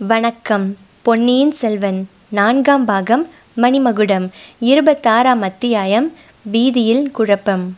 வணக்கம். பொன்னியின் செல்வன் நான்காம் பாகம் மணிமகுடம் இருபத்தாறாம் அத்தியாயம் வீதியில் குழப்பம்.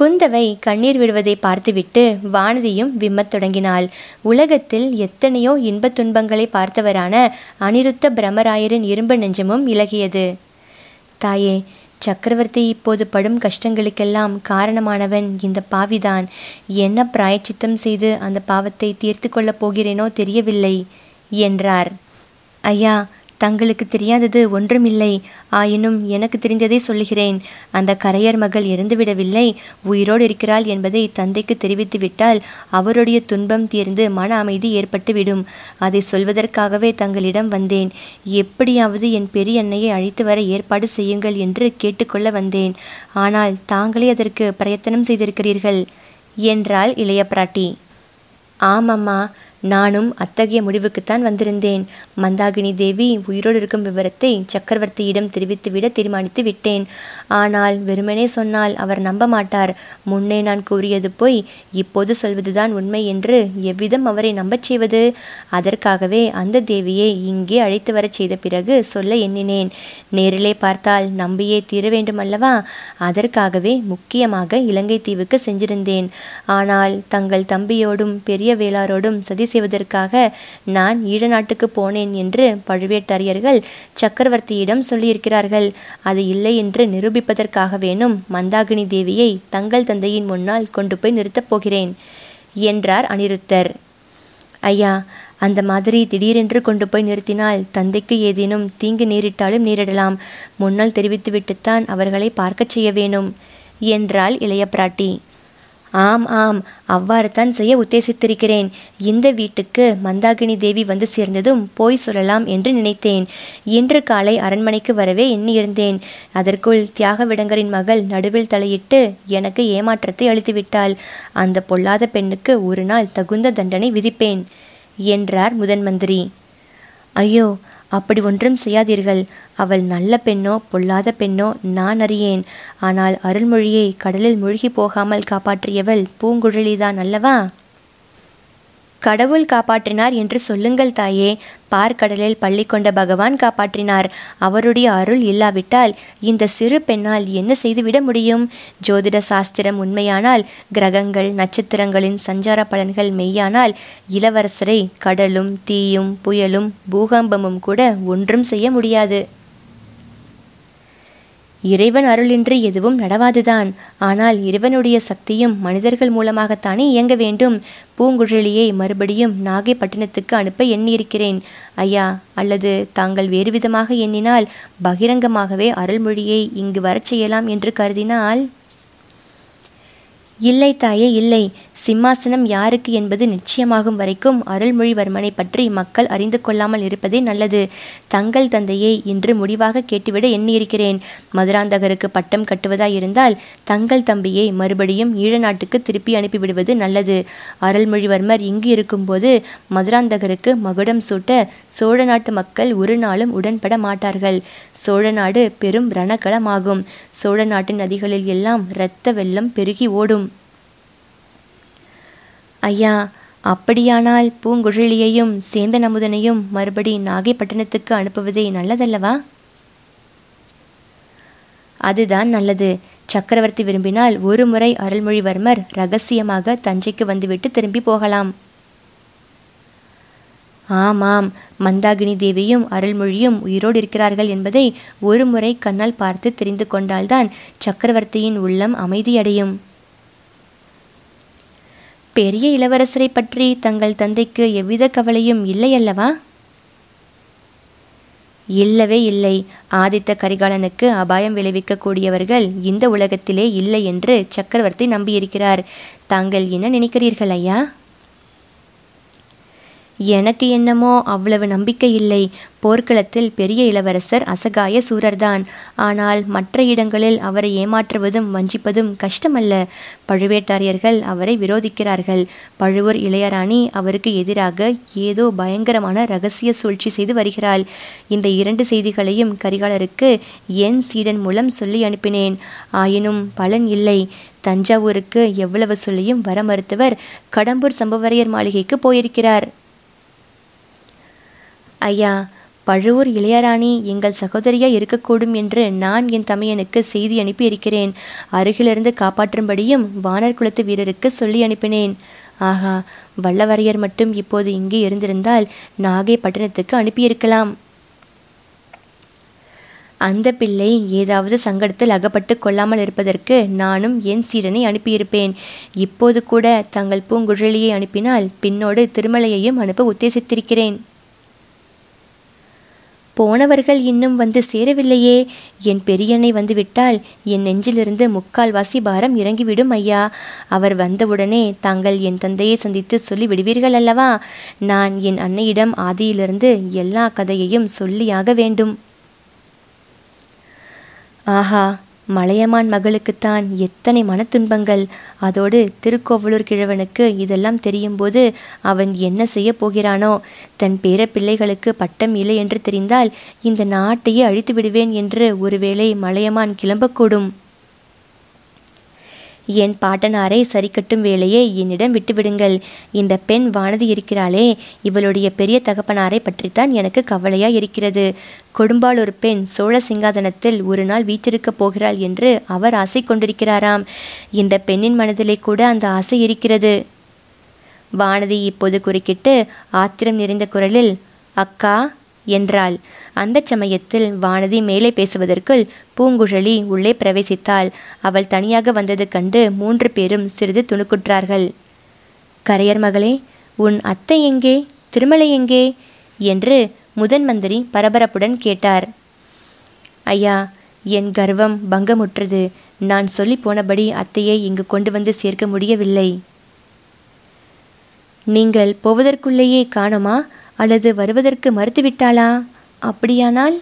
குந்தவை கண்ணீர் விடுவதை பார்த்துவிட்டு வானதியும் விம்மத் தொடங்கினாள். உலகத்தில் எத்தனையோ இன்பத் துன்பங்களை பார்த்தவரான அனிருத்த பிரமராயரின் இரும்பு நெஞ்சமும் இலகியது. தாயே சக்கரவர்த்தி இப்போது படும் கஷ்டங்களுக்கெல்லாம் காரணமானவன் இந்த பாவிதான். என்ன பிராயச்சித்தம் செய்து அந்த பாவத்தை தீர்த்து கொள்ளப் போகிறேனோ தெரியவில்லை என்றார். ஐயா தங்களுக்கு தெரியாதது ஒன்றுமில்லை. ஆயினும் எனக்கு தெரிந்ததை சொல்லுகிறேன். அந்த கரையர் மகள் இறந்துவிடவில்லை. உயிரோடு இருக்கிறாள் என்பதை தந்தைக்கு தெரிவித்துவிட்டால் அவருடைய துன்பம் தீர்ந்து மன அமைதி ஏற்பட்டுவிடும். அதை சொல்வதற்காகவே தங்களிடம் வந்தேன். எப்படியாவது என் பெரிய அன்னையை அழைத்து வர ஏற்பாடு செய்யுங்கள் என்று கேட்டுக்கொள்ள வந்தேன். ஆனால் தாங்களே அதற்கு பிரயத்தனம் செய்திருக்கிறீர்கள். என்றாள் இளைய பிராட்டி. ஆமம்மா. நானும் அத்தகைய முடிவுக்குத்தான் வந்திருந்தேன். மந்தாகினி தேவி உயிரோடு இருக்கும் விவரத்தை சக்கரவர்த்தியிடம் தெரிவித்துவிட தீர்மானித்து விட்டேன். ஆனால் வெறுமனே சொன்னால் அவர் நம்ப மாட்டார். முன்னே நான் கூறியது போய் இப்போது சொல்வதுதான் உண்மை என்று எவ்விதம் அவரை நம்பச் செய்வது? அதற்காகவே அந்த தேவியை இங்கே அழைத்து வரச் செய்த பிறகு சொல்ல எண்ணினேன். நேரிலே பார்த்தால் நம்பியே தீர வேண்டுமல்லவா? அதற்காகவே முக்கியமாக இலங்கை தீவுக்கு சென்றிருந்தேன். ஆனால் தங்கள் தம்பியோடும் பெரிய வேளாரோடும் சதி செய்வதற்காக நான் ஈழ நாட்டுக்கு போனேன் என்று பழுவேட்டரையர்கள் சக்கரவர்த்தியிடம் சொல்லியிருக்கிறார்கள். அது இல்லை என்று நிரூபிப்பதற்காக வேணும் மந்தாகினி தேவியை தங்கள் தந்தையின் முன்னால் கொண்டு போய் நிறுத்தப் போகிறேன் என்றார் அனிருத்தர். ஐயா அந்த மாதிரி திடீரென்று கொண்டு போய் நிறுத்தினால் தந்தைக்கு ஏதேனும் தீங்கு நேரிட்டாலும் நேரிடலாம். முன்னால் தெரிவித்துவிட்டுத்தான் அவர்களை பார்க்கச் செய்ய வேணும் என்றாள் இளைய பிராட்டி. ஆம் ஆம் அவ்வாறுதான் செய்ய உத்தேசித்திருக்கிறேன். இந்த வீட்டுக்கு மந்தாகினி தேவி வந்து சேர்ந்ததும் போய் சொல்லலாம் என்று நினைத்தேன். இன்று காலை அரண்மனைக்கு வரவே எண்ணியிருந்தேன். அதற்குள் தியாகவிடங்கரின் மகள் நடுவில் தலையிட்டு எனக்கு ஏமாற்றத்தை அளித்துவிட்டாள். அந்த பொல்லாத பெண்ணுக்கு ஒரு நாள் தகுந்த தண்டனை விதிப்பேன் என்றார் முதன்மந்திரி. ஐயோ அப்படி ஒன்றும் செய்யாதீர்கள். அவள் நல்ல பெண்ணோ பொல்லாத பெண்ணோ நான் அறியேன். ஆனால் அருள்மொழியை கடலில் மூழ்கி போகாமல் காப்பாற்றியவள் பூங்குழலிதான் அல்லவா? கடவுள் காப்பாற்றினார் என்று சொல்லுங்கள் தாயே. பார்க்கடலில் பள்ளி கொண்ட பகவான் காப்பாற்றினார். அவருடைய அருள் இல்லாவிட்டால் இந்த சிறு பெண்ணால் என்ன செய்துவிட முடியும்? ஜோதிட சாஸ்திரம் உண்மையானால் கிரகங்கள் நட்சத்திரங்களின் சஞ்சார பலன்கள் மெய்யானால் இளவரசரை கடலும் தீயும் புயலும் பூகம்பமும் கூட ஒன்றும் செய்ய முடியாது. இறைவன் அருளின்றி எதுவும் நடவாதுதான். ஆனால் இறைவனுடைய சக்தியும் மனிதர்கள் மூலமாகத்தானே இயங்க வேண்டும். பூங்குழலியை மறுபடியும் நாகைப்பட்டினத்துக்கு அனுப்ப எண்ணியிருக்கிறேன். ஐயா அல்லது தாங்கள் வேறுவிதமாக எண்ணினால் பகிரங்கமாகவே அருள்மொழியை இங்கு வரச் செய்யலாம் என்று கருதினால்? இல்லை தாயே இல்லை. சிம்மாசனம் யாருக்கு என்பது நிச்சயமாகும் வரைக்கும் அருள்மொழிவர்மனை பற்றி மக்கள் அறிந்து கொள்ளாமல் இருப்பதே நல்லது. தங்கள் தந்தையை இன்று முடிவாக கேட்டுவிட எண்ணியிருக்கிறேன். மதுராந்தகருக்கு பட்டம் கட்டுவதாயிருந்தால் தங்கள் தம்பியை மறுபடியும் ஈழ நாட்டுக்கு திருப்பி அனுப்பிவிடுவது நல்லது. அருள்மொழிவர்மர் இங்கு இருக்கும்போது மதுராந்தகருக்கு மகுடம் சூட்ட சோழ நாட்டு மக்கள் ஒரு நாளும் உடன்பட மாட்டார்கள். சோழ நாடு பெரும் ரணகளமாகும் சோழ நாட்டின் நதிகளில் எல்லாம் இரத்த வெள்ளம் பெருகி ஓடும். ஐயா அப்படியானால் பூங்குழலியையும் சேந்தன் அமுதனையும் மறுபடி நாகைப்பட்டினத்துக்கு அனுப்புவதே நல்லதல்லவா? அதுதான் நல்லது. சக்கரவர்த்தி விரும்பினால் ஒரு முறை அருள்மொழிவர்மர் ரகசியமாக தஞ்சைக்கு வந்துவிட்டு திரும்பி போகலாம். ஆமாம் மந்தாகினி தேவியும் அருள்மொழியும் உயிரோடு இருக்கிறார்கள் என்பதை ஒரு முறை கண்ணால் பார்த்து தெரிந்து கொண்டால்தான் சக்கரவர்த்தியின் உள்ளம் அமைதியடையும். பெரிய இளவரசரை பற்றி தங்கள் தந்தைக்கு எவ்வித கவலையும் இல்லை அல்லவா இல்லவே இல்லை. ஆதித்த கரிகாலனுக்கு அபாயம் விளைவிக்கக்கூடியவர்கள் இந்த உலகத்திலே இல்லை என்று சக்கரவர்த்தி நம்பியிருக்கிறார். தாங்கள் என்ன நினைக்கிறீர்கள் ஐயா? எனக்கு என்னமோ அவ்வளவு நம்பிக்கை இல்லை. போர்க்களத்தில் பெரிய இளவரசர் அசகாய சூரர்தான். ஆனால் மற்ற இடங்களில் அவரை ஏமாற்றுவதும் வஞ்சிப்பதும் கஷ்டமல்ல. பழுவேட்டாரியர்கள் அவரை விரோதிக்கிறார்கள். பழுவூர் இளையராணி அவருக்கு எதிராக ஏதோ பயங்கரமான ரகசிய சூழ்ச்சி செய்து வருகிறாள். இந்த இரண்டு செய்திகளையும் கரிகாலருக்கு என் சீடன் மூலம் சொல்லி அனுப்பினேன். ஆயினும் பலன் இல்லை. தஞ்சாவூருக்கு எவ்வளவு சொல்லியும் வர மறுத்தவர் கடம்பூர் சம்பவரையர் மாளிகைக்கு போயிருக்கிறார். ஐயா பழுவூர் இளையராணி எங்கள் சகோதரியாய் இருக்கக்கூடும் என்று நான் என் தமையனுக்கு செய்தி அனுப்பி இருக்கிறேன் அருகிலிருந்து காப்பாற்றும்படியும் வானர் குலத்து வீரருக்கு சொல்லி அனுப்பினேன். ஆகா வல்லவரையர் மட்டும் இப்போது இங்கே இருந்திருந்தால் நாகை பட்டணத்துக்கு அனுப்பியிருக்கலாம். அந்த பிள்ளை ஏதாவது சங்கடத்தில் அகப்பட்டு கொள்ளாமல் இருப்பதற்கு நானும் என் சீடனை அனுப்பியிருப்பேன். இப்போது கூட தங்கள் பூங்குழலியை அனுப்பினால் பின்னோடு திருமலையையும் அனுப்ப உத்தேசித்திருக்கிறேன். போனவர்கள் இன்னும் வந்து சேரவில்லையே. என் பெரியண்ணை வந்துவிட்டால் என் நெஞ்சிலிருந்து முக்கால்வாசி பாரம் இறங்கிவிடும் ஐயா. அவர் வந்தவுடனே தாங்கள் என் தந்தையை சந்தித்து சொல்லி விடுவீர்கள் அல்லவா? நான் என் அன்னையிடம் ஆதியிலிருந்து எல்லா கதையையும் சொல்லியாக வேண்டும். ஆஹா மலையமான் மகளுக்குத்தான் எத்தனை மனத்துன்பங்கள். அதோடு திருக்கோவலூர் கிழவனுக்கு இதெல்லாம் தெரியும்போது அவன் என்ன செய்ய போகிறானோ. தன் பேர பிள்ளைகளுக்கு பட்டம் இல்லை என்று தெரிந்தால் இந்த நாட்டையே அழித்து விடுவேன் என்று ஒருவேளை மலையமான் கிளம்பக்கூடும். என் பாட்டனாரை சரிக்கட்டும் வேலையை என்னிடம் விட்டுவிடுங்கள். இந்த பெண் வானதி இருக்கிறாளே இவளுடைய பெரிய தகப்பனாரை பற்றித்தான் எனக்கு கவலையா இருக்கிறது. கொடும்பால் ஒரு பெண் சோழ சிங்காதனத்தில் ஒரு நாள் வீற்றிருக்கப் போகிறாள் என்று அவர் ஆசை கொண்டிருக்கிறாராம். இந்த பெண்ணின் மனதிலே கூட அந்த ஆசை இருக்கிறது. வானதி இப்போது குறுக்கிட்டு ஆத்திரம் நிறைந்த குரலில் அக்கா என்றாள். அந்த சமயத்தில் வானதி மேலே பேசுவதற்குள் பூங்குழலி உள்ளே பிரவேசித்தாள். அவள் தனியாக வந்தது கண்டு மூன்று பேரும் சிறிது துணுக்குற்றார்கள். கரையர் மகளே உன் அத்தை எங்கே? திருமலை எங்கே? என்று முதன் மந்திரி பரபரப்புடன் கேட்டார். ஐயா என் கர்வம் பங்கமுற்றது. நான் சொல்லி போனபடி அத்தையை இங்கு கொண்டு வந்து சேர்க்க முடியவில்லை. நீங்கள் போவதற்குள்ளேயே காணுமா? அல்லது வருவதற்கு மறுத்துவிட்டாளா? அப்படியானால்?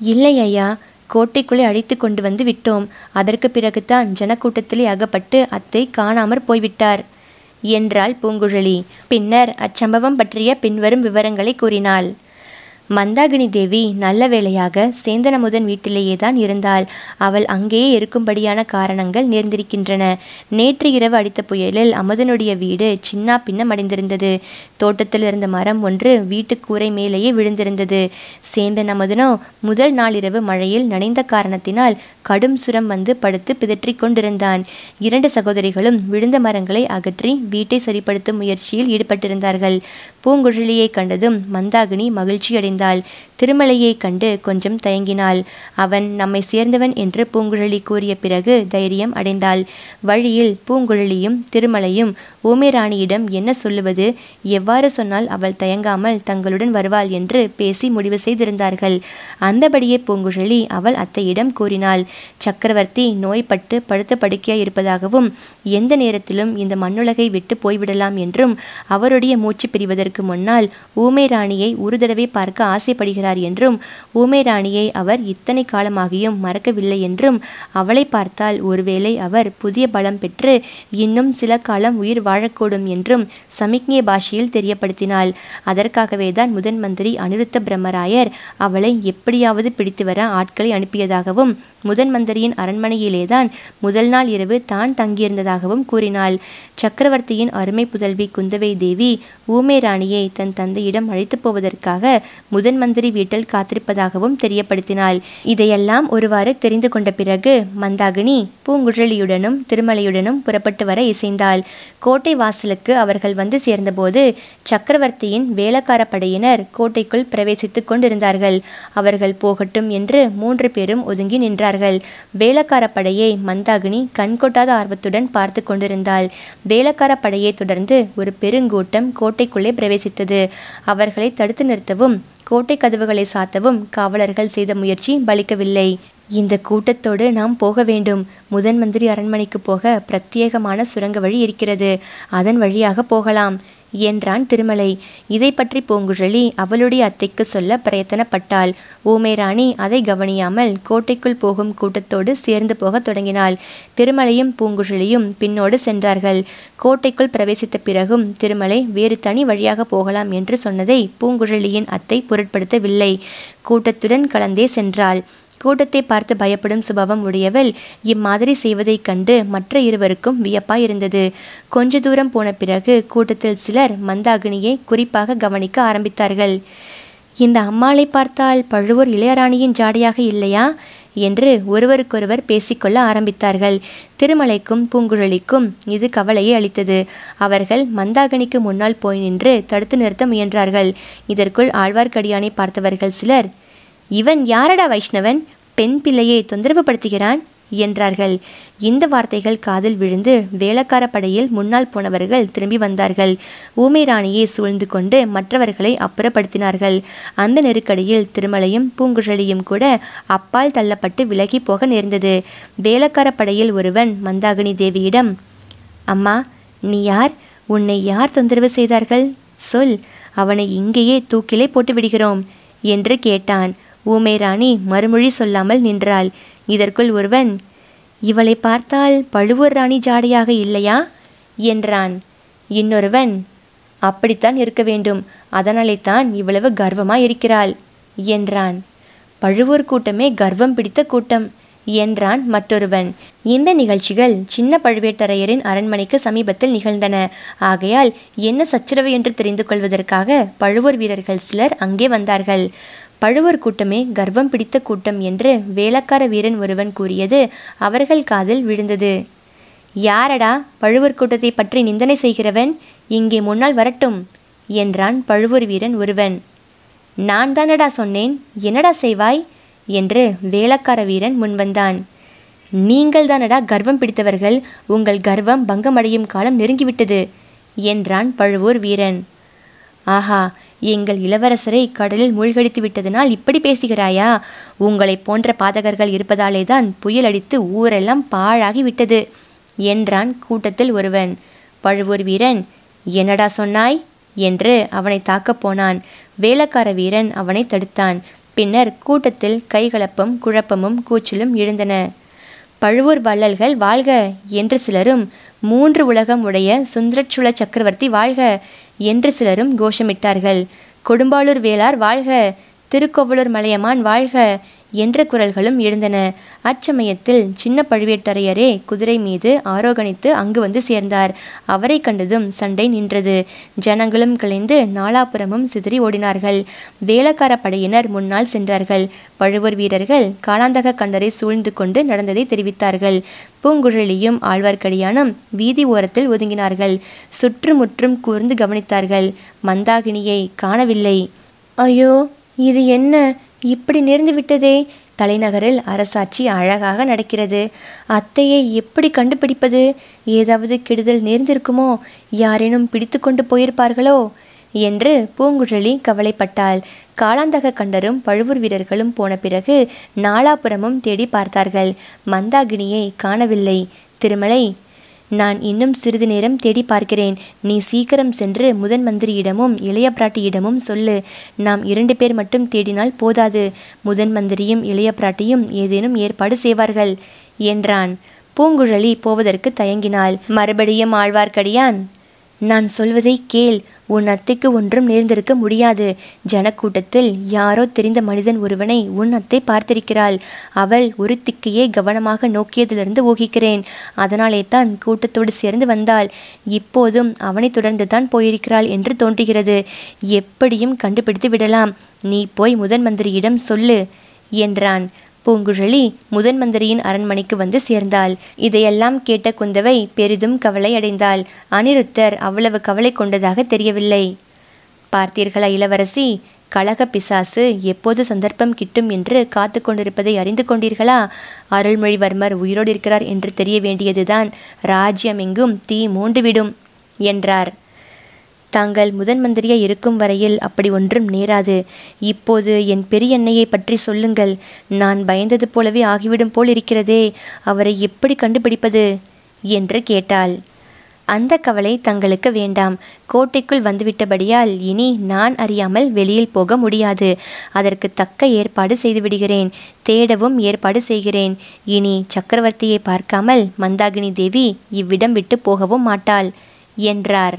இல்லை ஐயா கோட்டைக்குள்ளே அழைத்து கொண்டு வந்து விட்டோம். அதற்கு பிறகுதான் ஜனக்கூட்டத்திலே அகப்பட்டு அத்தை காணாமற் போய்விட்டார். என்றாள் பூங்குழலி. பின்னர் அச்சம்பவம் பற்றிய பின்வரும் விவரங்களை கூறினாள். மந்தாகினி தேவி நல்ல வேளையாக சேந்தனமுதன் வீட்டிலேயே தான் இருந்தாள். அவள் அங்கேயே இருக்கும்படியான காரணங்கள் நேர்ந்திருக்கின்றன. நேற்று இரவு அடித்த புயலில் அமுதனுடைய வீடு சின்னா பின்னம் அடைந்திருந்தது. தோட்டத்தில் இருந்த மரம் ஒன்று வீட்டு கூரை மேலேயே விழுந்திருந்தது. சேந்தன் அமுதனோ முதல் நாளிரவு மழையில் நனைந்த காரணத்தினால் கடும் சுரம் வந்து படுத்து பிதற்றிக் கொண்டிருந்தான். இரண்டு சகோதரிகளும் விழுந்த மரங்களை அகற்றி வீட்டை சரிப்படுத்தும் முயற்சியில் ஈடுபட்டிருந்தார்கள். பூங்குழலியை கண்டதும் மந்தாகினி மகிழ்ச்சியடைந்தாள். திருமலையை கண்டு கொஞ்சம் தயங்கினாள். அவன் நம்மை சேர்ந்தவன் என்று பூங்குழலி கூறிய பிறகு தைரியம் அடைந்தாள். வழியில் பூங்குழலியும் திருமலையும் ஊமேராணியிடம் என்ன சொல்லுவது எவ்வாறு சொன்னால் அவள் தயங்காமல் தங்களுடன் வருவாள் என்று பேசி முடிவு செய்திருந்தார்கள். அந்தபடியே பூங்குழலி அவள் அத்தையிடம் கூறினாள் சக்கரவர்த்தி நோய்பட்டு படுத்த படுக்கையாய் இருப்பதாகவும் எந்த நேரத்திலும் இந்த மண்ணுலகை விட்டு போய்விடலாம் என்றும் அவருடைய மூச்சு பிரிவதற்கு முன்னால் ஊமை ராணியை ஒரு தடவை பார்க்க ஆசைப்படுகிறார் என்றும் ஊமை ராணியை அவர் இத்தனை காலமாகியும் மறக்கவில்லை என்றும் அவளை பார்த்தால் ஒருவேளை அவர் புதிய பலம் பெற்று இன்னும் சில காலம் உயிர் வாழக்கூடும் என்றும் சமிக்ஞை பாஷையில் தெரியப்படுத்தினாள். அதற்காகவே தான் முதன் மந்திரி அனிருத்த பிரம்மராயர் அவளை எப்படியாவது பிடித்து வர ஆட்களை அனுப்பியதாகவும் முதன் மந்திரியின் அரண்மனையிலேதான் முதல் நாள் இரவு தான் தங்கியிருந்ததாகவும் கூறினாள். சக்கரவர்த்தியின் அருமை புதல்வி குந்தவை தேவி ஊமை ராணியை தன் தந்தையிடம் அழைத்து போவதற்காக முதன் மந்திரி வீட்டில் காத்திருப்பதாகவும் தெரியப்படுத்தினாள். இதையெல்லாம் ஒருவாறு தெரிந்து கொண்ட பிறகு மந்தாகினி பூங்குழலியுடனும் திருமலையுடனும் புறப்பட்டு வர இசைந்தாள். கோட்டை வாசலுக்கு அவர்கள் வந்து சேர்ந்தபோது சக்கரவர்த்தியின் வேலக்கார படையினர் கோட்டைக்குள் பிரவேசித்துக் கொண்டிருந்தார்கள். அவர்கள் போகட்டும் என்று மூன்று பேரும் ஒதுங்கி நின்றார்கள். வேலக்கார படையை மந்தாகினி கண்கொட்டாத ஆர்வத்துடன் பார்த்து கொண்டிருந்தாள். வேலக்கார படையை தொடர்ந்து ஒரு பெருங்கூட்டம் கோட்டைக்குள்ளே பிரவேசித்தது. அவர்களை தடுத்து நிறுத்தவும் கோட்டை கதவுகள் சாத்தவும் காவலர்கள் செய்த முயற்சி பலிக்கவில்லை. இந்த கூட்டத்தோடு நாம் போக வேண்டும். முதன் மந்திரி அரண்மனைக்கு போக பிரத்யேகமான சுரங்க வழி இருக்கிறது. அதன் வழியாக போகலாம். என்றான் திருமலை. இதை பற்றி பூங்குழலி அவளுடைய அத்தைக்கு சொல்ல பிரயத்தனப்பட்டாள். ஊமை ராணி அதை கவனியாமல் கோட்டைக்குள் போகும் கூட்டத்தோடு சேர்ந்து போகத் தொடங்கினாள். திருமலையும் பூங்குழலியும் பின்னோடு சென்றார்கள். கோட்டைக்குள் பிரவேசித்த பிறகும் திருமலை வேறு தனி வழியாக போகலாம் என்று சொன்னதை பூங்குழலியின் அத்தை பொருட்படுத்தவில்லை. கூட்டத்துடன் கலந்தே சென்றாள். கூட்டத்தை பார்த்து பயப்படும் சுபாவம் உடையவள். இம்மாதிரி செய்வதைக் கண்டு மற்ற இருவருக்கும் வியப்பாய் இருந்தது கொஞ்ச தூரம் போன பிறகு கூட்டத்தில் சிலர் மந்தாகினியை குறிப்பாக கவனிக்க ஆரம்பித்தார்கள். இந்த அம்மாளை பார்த்தால் பழுவூர் இளையராணியின் ஜாடையாக இல்லையா? என்று ஒருவருக்கொருவர் பேசிக்கொள்ள ஆரம்பித்தார்கள். திருமலைக்கும் பூங்குழலிக்கும் இது கவலையை அளித்தது. அவர்கள் மந்தாகினிக்கு முன்னால் போய் நின்று தடுத்து நிறுத்த முயன்றார்கள். இதற்குள் ஆழ்வார்க்கடியானை பார்த்தவர்கள் சிலர் இவன் யாரடா வைஷ்ணவன்? பெண் பிள்ளையை தொந்தரவு படுத்துகிறான் என்றார்கள். இந்த வார்த்தைகள் காதில் விழுந்து வேளக்கார படையில் முன்னால் போனவர்கள் திரும்பி வந்தார்கள். ஊமை ராணியை சூழ்ந்து கொண்டு மற்றவர்களை அப்புறப்படுத்தினார்கள். அந்த நெருக்கடியில் திருமலையும் பூங்குழலியும் கூட அப்பால் தள்ளப்பட்டு விலகி போக நேர்ந்தது. வேளக்கார படையில் ஒருவன் மந்தாகினி தேவியிடம் அம்மா நீ யார்? உன்னை யார் தொந்தரவு செய்தார்கள்? சொல் அவனை இங்கேயே தூக்கிலே போட்டு விடுகிறோம் என்று கேட்டான். ஊமை ராணி மறுமொழி சொல்லாமல் நின்றாள். இதற்குள் ஒருவன் இவளை பார்த்தால் பழுவூர் ராணி ஜாடையாக இல்லையா? என்றான். இன்னொருவன் அப்படித்தான் இருக்க வேண்டும். அதனாலே தான் இவ்வளவு கர்வமாய் இருக்கிறாள். என்றான். பழுவூர் கூட்டமே கர்வம் பிடித்த கூட்டம். என்றான் மற்றொருவன். இந்த நிகழ்ச்சிகள் சின்ன பழுவேட்டரையரின் அரண்மனைக்கு சமீபத்தில் நிகழ்ந்தன. ஆகையால் என்ன சச்சரவு என்று தெரிந்து கொள்வதற்காக பழுவூர் வீரர்கள் சிலர் அங்கே வந்தார்கள். பழுவர் கூட்டமே கர்வம் பிடித்த கூட்டம் என்று வேலக்கார வீரன் ஒருவன் கூறியது அவர்கள் காதில் விழுந்தது. யாரடா பழுவர் கூட்டத்தை பற்றி நிந்தனை செய்கிறவன்? இங்கே முன்னால் வரட்டும் என்றான் பழுவூர் வீரன் ஒருவன். நான் தானடா சொன்னேன் என்னடா செய்வாய்? என்று வேலக்கார வீரன் முன்வந்தான் நீங்கள் தானடா கர்வம் பிடித்தவர்கள் உங்கள் கர்வம் பங்கமடையும் காலம் நெருங்கிவிட்டது என்றான் பழுவூர் வீரன். ஆஹா எங்கள் இளவரசரை கடலில் மூழ்கடித்து விட்டதனால் இப்படி பேசுகிறாயா? உங்களை போன்ற பாதகர்கள் இருப்பதாலே தான் புயல் அடித்து ஊரெல்லாம் பாழாகி விட்டது என்றான் கூட்டத்தில் ஒருவன். பழுவூர் வீரன் என்னடா சொன்னாய்? என்று அவனை தாக்கப் போனான். வேலக்கார வீரன் அவனை தடுத்தான். பின்னர் கூட்டத்தில் கைகலப்பும் குழப்பமும் கூச்சலும் எழுந்தன. பழுவூர் வள்ளல்கள் வாழ்க என்று சிலரும் மூன்று உலகம் உடைய சுந்தரச்சுழ சக்கரவர்த்தி வாழ்க என்று சிலரும் கோஷமிட்டார்கள். கொடும்பாளூர் வேளார் வாழ்க திருக்கோவலூர் மலையமான் வாழ்க என்ற குரல்களும் எழுந்தன. அச்சமயத்தில் சின்ன பழுவேட்டரையரே குதிரை மீது ஆரோகணித்து அங்கு வந்து சேர்ந்தார். அவரை கண்டதும் சண்டை நின்றது. ஜனங்களும் கலைந்து நாலாபுரமும் சிதறி ஓடினார்கள். வேளக்கார படையினர் முன்னால் சென்றார்கள். பழுவூர் வீரர்கள் காலாந்தக கண்டரை சூழ்ந்து கொண்டு நடந்ததை தெரிவித்தார்கள். பூங்குழலியும் ஆழ்வார்க்கடியானும் வீதி ஓரத்தில் ஒதுங்கினார்கள். சுற்றுமுற்றும் கூர்ந்து கவனித்தார்கள். மந்தாகினியை காணவில்லை. ஐயோ இது என்ன? இப்படி நேர்ந்து விட்டதே? தலைநகரில் அரசாட்சி அழகாக நடக்கிறது. அத்தையை எப்படி கண்டுபிடிப்பது? ஏதாவது கெடுதல் நேர்ந்திருக்குமோ? யாரேனும் பிடித்து கொண்டு போயிருப்பார்களோ? என்று பூங்குழலி கவலைப்பட்டாள். காலாந்தக கண்டரும் பழுவூர் வீரர்களும் போன பிறகு நாலாபுரமும் தேடி பார்த்தார்கள். மந்தாகினியை காணவில்லை. திருமலை நான் இன்னும் சிறிது நேரம் தேடி பார்க்கிறேன். நீ சீக்கிரம் சென்று முதன் மந்திரியிடமும் இளைய பிராட்டியிடமும் சொல்லு. நாம் இரண்டு பேர் மட்டும் தேடினால் போதாது. முதன் மந்திரியும் இளைய பிராட்டியும் ஏதேனும் ஏற்பாடு செய்வார்கள் என்றான். பூங்குழலி போவதற்கு தயங்கினாள். மறுபடியும் ஆழ்வார்க்கடியான் நான் சொல்வதை கேள். உன் அத்தைக்கு ஒன்றும் நேர்ந்திருக்க முடியாது. ஜனக்கூட்டத்தில் யாரோ தெரிந்த மனிதன் ஒருவனை உன் அத்தை பார்த்திருக்கிறாள். அவள் ஒரு திக்கையே கவனமாக நோக்கியதிலிருந்து ஊகிக்கிறேன். அதனாலே தான் கூட்டத்தோடு சேர்ந்து வந்தாள். இப்போதும் அவனை தொடர்ந்து தான் போயிருக்கிறாள் என்று தோன்றுகிறது. எப்படியும் கண்டுபிடித்து விடலாம். நீ போய் முதன் மந்திரியிடம் சொல்லு என்றான். பூங்குழலி முதன் மந்திரியின் அரண்மனைக்கு வந்து சேர்ந்தாள். இதையெல்லாம் கேட்ட குந்தவை பெரிதும் கவலை அடைந்தாள். அனிருத்தர் அவ்வளவு கவலை கொண்டதாக தெரியவில்லை. பார்த்தீர்களா இளவரசி? கழக பிசாசு எப்போது சந்தர்ப்பம் கிட்டும் என்று காத்து கொண்டிருப்பதை அறிந்து கொண்டீர்களா? அருள்மொழிவர்மர் உயிரோடு இருக்கிறார் என்று தெரிய வேண்டியதுதான். ராஜ்யமெங்கும் தீ மூண்டுவிடும் என்றார். தாங்கள் முதன் மந்திரியாக இருக்கும் வரையில் அப்படி ஒன்றும் நேராது. இப்போது என் பெரியன்னையை பற்றி சொல்லுங்கள். நான் பயந்தது போலவே ஆகிவிடும் போல் இருக்கிறதே. அவரை எப்படி கண்டுபிடிப்பது? என்று கேட்டாள். அந்த கவலை தங்களுக்கு வேண்டாம். கோட்டைக்குள் வந்துவிட்டபடியால் இனி நான் அறியாமல் வெளியில் போக முடியாது. அதற்கு தக்க ஏற்பாடு செய்து விடுகிறேன் தேடவும் ஏற்பாடு செய்கிறேன். இனி சக்கரவர்த்தியை பார்க்காமல் மந்தாகினி தேவி இவ்விடம் விட்டு போகவும் மாட்டாள் என்றார்.